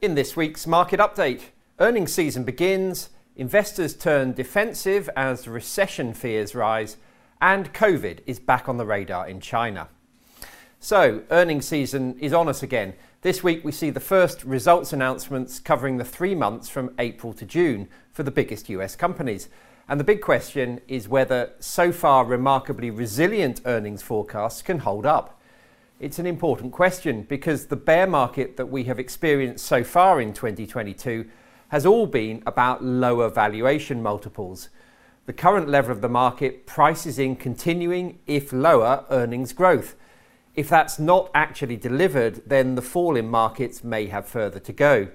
In this week's market update, earnings season begins, investors turn defensive as recession fears rise, and COVID is back on the radar in China. So, earnings season is on us again. This week we see the first results announcements covering the three months from April to June for the biggest US companies. And the big question is whether so far remarkably resilient earnings forecasts can hold up. It's an important question because the bear market that we have experienced so far in 2022 has all been about lower valuation multiples. The current level of the market prices in continuing, if lower, earnings growth. If that's not actually delivered, then the fall in markets may have further to go.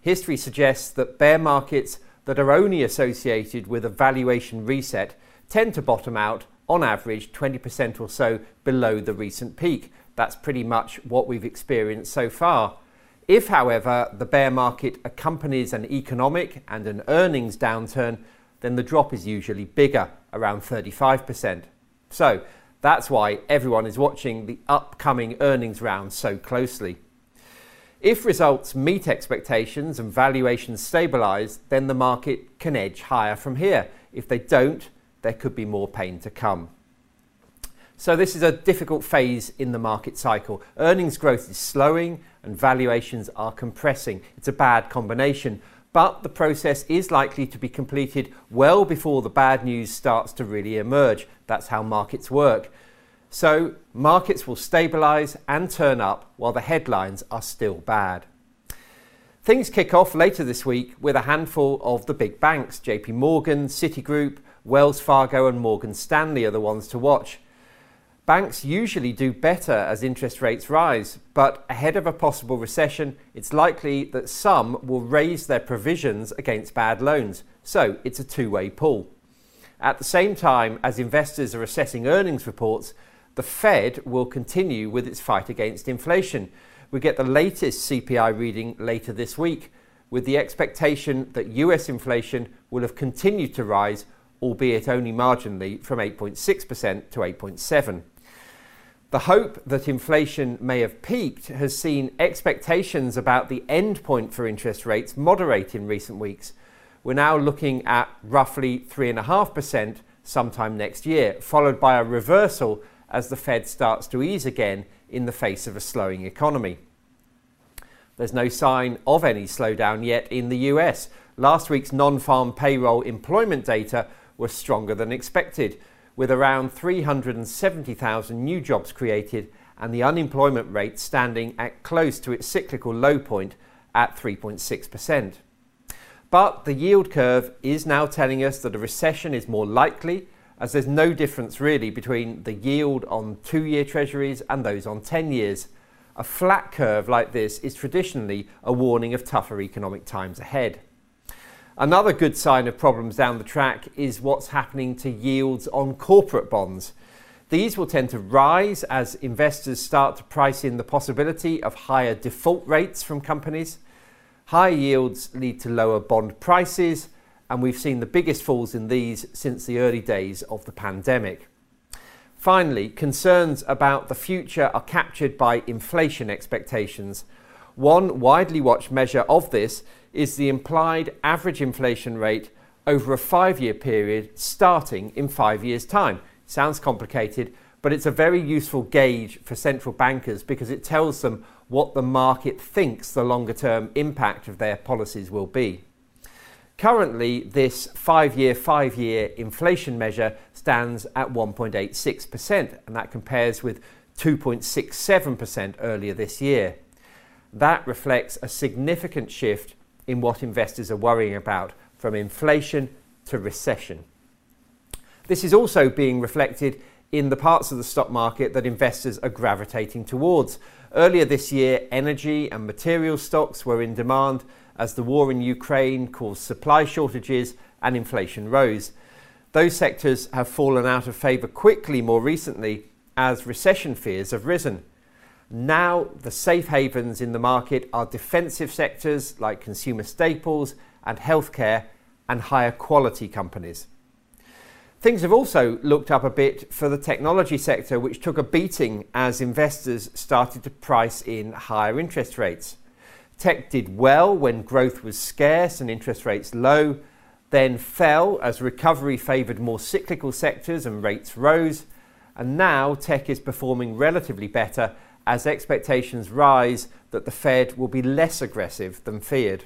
History suggests that bear markets that are only associated with a valuation reset tend to bottom out on average 20% or so below the recent peak, that's pretty much what we've experienced so far. If, however, the bear market accompanies an economic and an earnings downturn, then the drop is usually bigger, around 35%. So that's why everyone is watching the upcoming earnings round so closely. If results meet expectations and valuations stabilise, then the market can edge higher from here. If they don't, there could be more pain to come. So, this is a difficult phase in the market cycle. Earnings growth is slowing and valuations are compressing. It's a bad combination, but the process is likely to be completed well before the bad news starts to really emerge. That's how markets work. So, markets will stabilise and turn up while the headlines are still bad. Things kick off later this week with a handful of the big banks. JP Morgan, Citigroup, Wells Fargo, and Morgan Stanley are the ones to watch. Banks usually do better as interest rates rise, but ahead of a possible recession, it's likely that some will raise their provisions against bad loans. So it's a two way pull. At the same time as investors are assessing earnings reports, the Fed will continue with its fight against inflation. We get the latest CPI reading later this week, with the expectation that US inflation will have continued to rise, albeit only marginally, from 8.6% to 8.7%. The hope that inflation may have peaked has seen expectations about the end point for interest rates moderate in recent weeks. We're now looking at roughly 3.5% sometime next year, followed by a reversal as the Fed starts to ease again in the face of a slowing economy. There's no sign of any slowdown yet in the US. Last week's non farm payroll employment data was stronger than expected with around 370,000 new jobs created and the unemployment rate standing at close to its cyclical low point at 3.6%. But the yield curve is now telling us that a recession is more likely, as there's no difference really between the yield on two year treasuries and those on 10 years. A flat curve like this is traditionally a warning of tougher economic times ahead. Another good sign of problems down the track is what's happening to yields on corporate bonds. These will tend to rise as investors start to price in the possibility of higher default rates from companies. Higher yields lead to lower bond prices, and we've seen the biggest falls in these since the early days of the pandemic. Finally, concerns about the future are captured by inflation expectations. One widely watched measure of this is the implied average inflation rate over a five year period starting in five years' time. Sounds complicated, but it's a very useful gauge for central bankers because it tells them what the market thinks the longer term impact of their policies will be. Currently, this five year, five year inflation measure stands at 1.86%, and that compares with 2.67% earlier this year. That reflects a significant shift in what investors are worrying about, from inflation to recession. This is also being reflected in the parts of the stock market that investors are gravitating towards. Earlier this year, energy and material stocks were in demand as the war in Ukraine caused supply shortages and inflation rose. Those sectors have fallen out of favour quickly more recently as recession fears have risen. Now, the safe havens in the market are defensive sectors like consumer staples and healthcare and higher quality companies. Things have also looked up a bit for the technology sector, which took a beating as investors started to price in higher interest rates. Tech did well when growth was scarce and interest rates low, then fell as recovery favoured more cyclical sectors and rates rose, and now tech is performing relatively better as expectations rise that the Fed will be less aggressive than feared.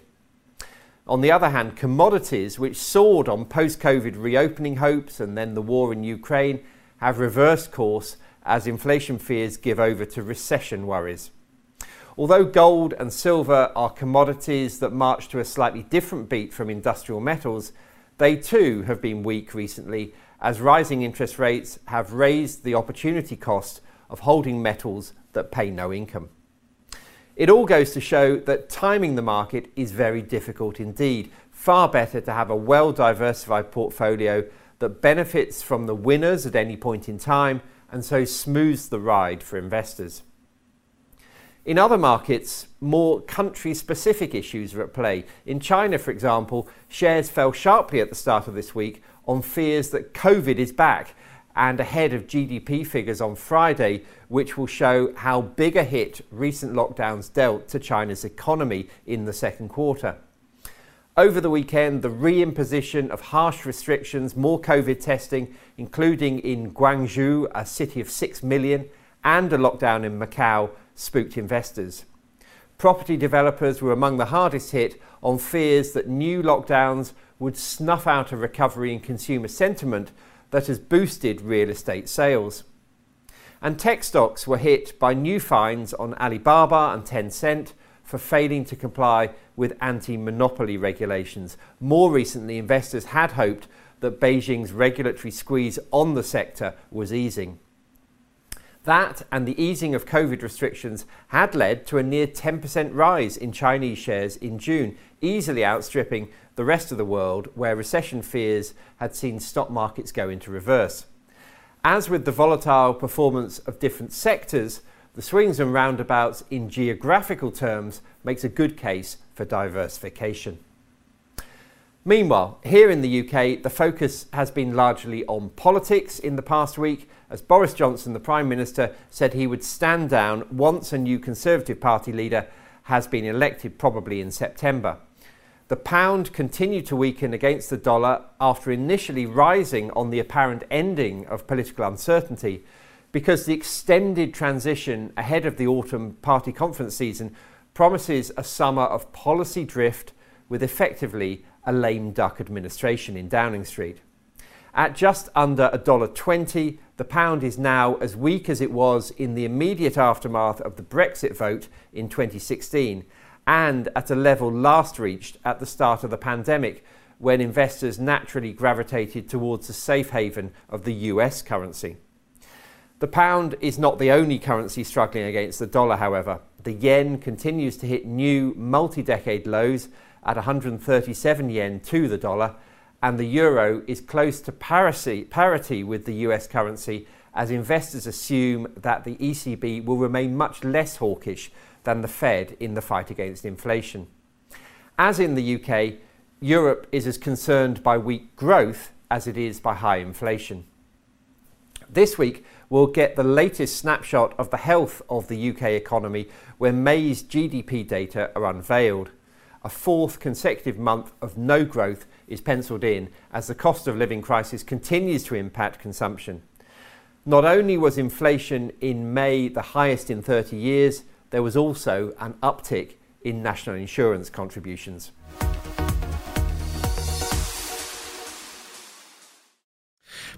On the other hand, commodities, which soared on post COVID reopening hopes and then the war in Ukraine, have reversed course as inflation fears give over to recession worries. Although gold and silver are commodities that march to a slightly different beat from industrial metals, they too have been weak recently as rising interest rates have raised the opportunity cost of holding metals that pay no income. It all goes to show that timing the market is very difficult indeed. Far better to have a well diversified portfolio that benefits from the winners at any point in time and so smooths the ride for investors. In other markets, more country specific issues are at play. In China, for example, shares fell sharply at the start of this week on fears that COVID is back and ahead of GDP figures on Friday, which will show how big a hit recent lockdowns dealt to China's economy in the second quarter. Over the weekend, the reimposition of harsh restrictions, more COVID testing, including in Guangzhou, a city of 6 million, and a lockdown in Macau spooked investors. Property developers were among the hardest hit on fears that new lockdowns would snuff out a recovery in consumer sentiment that has boosted real estate sales. And tech stocks were hit by new fines on Alibaba and Tencent for failing to comply with anti monopoly regulations. More recently, investors had hoped that Beijing's regulatory squeeze on the sector was easing. That and the easing of COVID restrictions had led to a near 10% rise in Chinese shares in June, easily outstripping the rest of the world where recession fears had seen stock markets go into reverse. As with the volatile performance of different sectors, the swings and roundabouts in geographical terms makes a good case for diversification. Meanwhile, here in the UK, the focus has been largely on politics in the past week, as Boris Johnson, the Prime Minister, said he would stand down once a new Conservative Party leader has been elected, probably in September. The pound continued to weaken against the dollar after initially rising on the apparent ending of political uncertainty, because the extended transition ahead of the autumn party conference season promises a summer of policy drift with effectively a lame duck administration in Downing Street. At just under $1.20, the pound is now as weak as it was in the immediate aftermath of the Brexit vote in 2016 and at a level last reached at the start of the pandemic when investors naturally gravitated towards the safe haven of the US currency. The pound is not the only currency struggling against the dollar, however. The yen continues to hit new multi decade lows at 137 yen to the dollar, and the euro is close to parity, with the US currency as investors assume that the ECB will remain much less hawkish than the Fed in the fight against inflation. As in the UK, Europe is as concerned by weak growth as it is by high inflation. This week, we'll get the latest snapshot of the health of the UK economy when May's GDP data are unveiled a fourth consecutive month of no growth is penciled in as the cost of living crisis continues to impact consumption. Not only was inflation in May the highest in 30 years, there was also an uptick in national insurance contributions.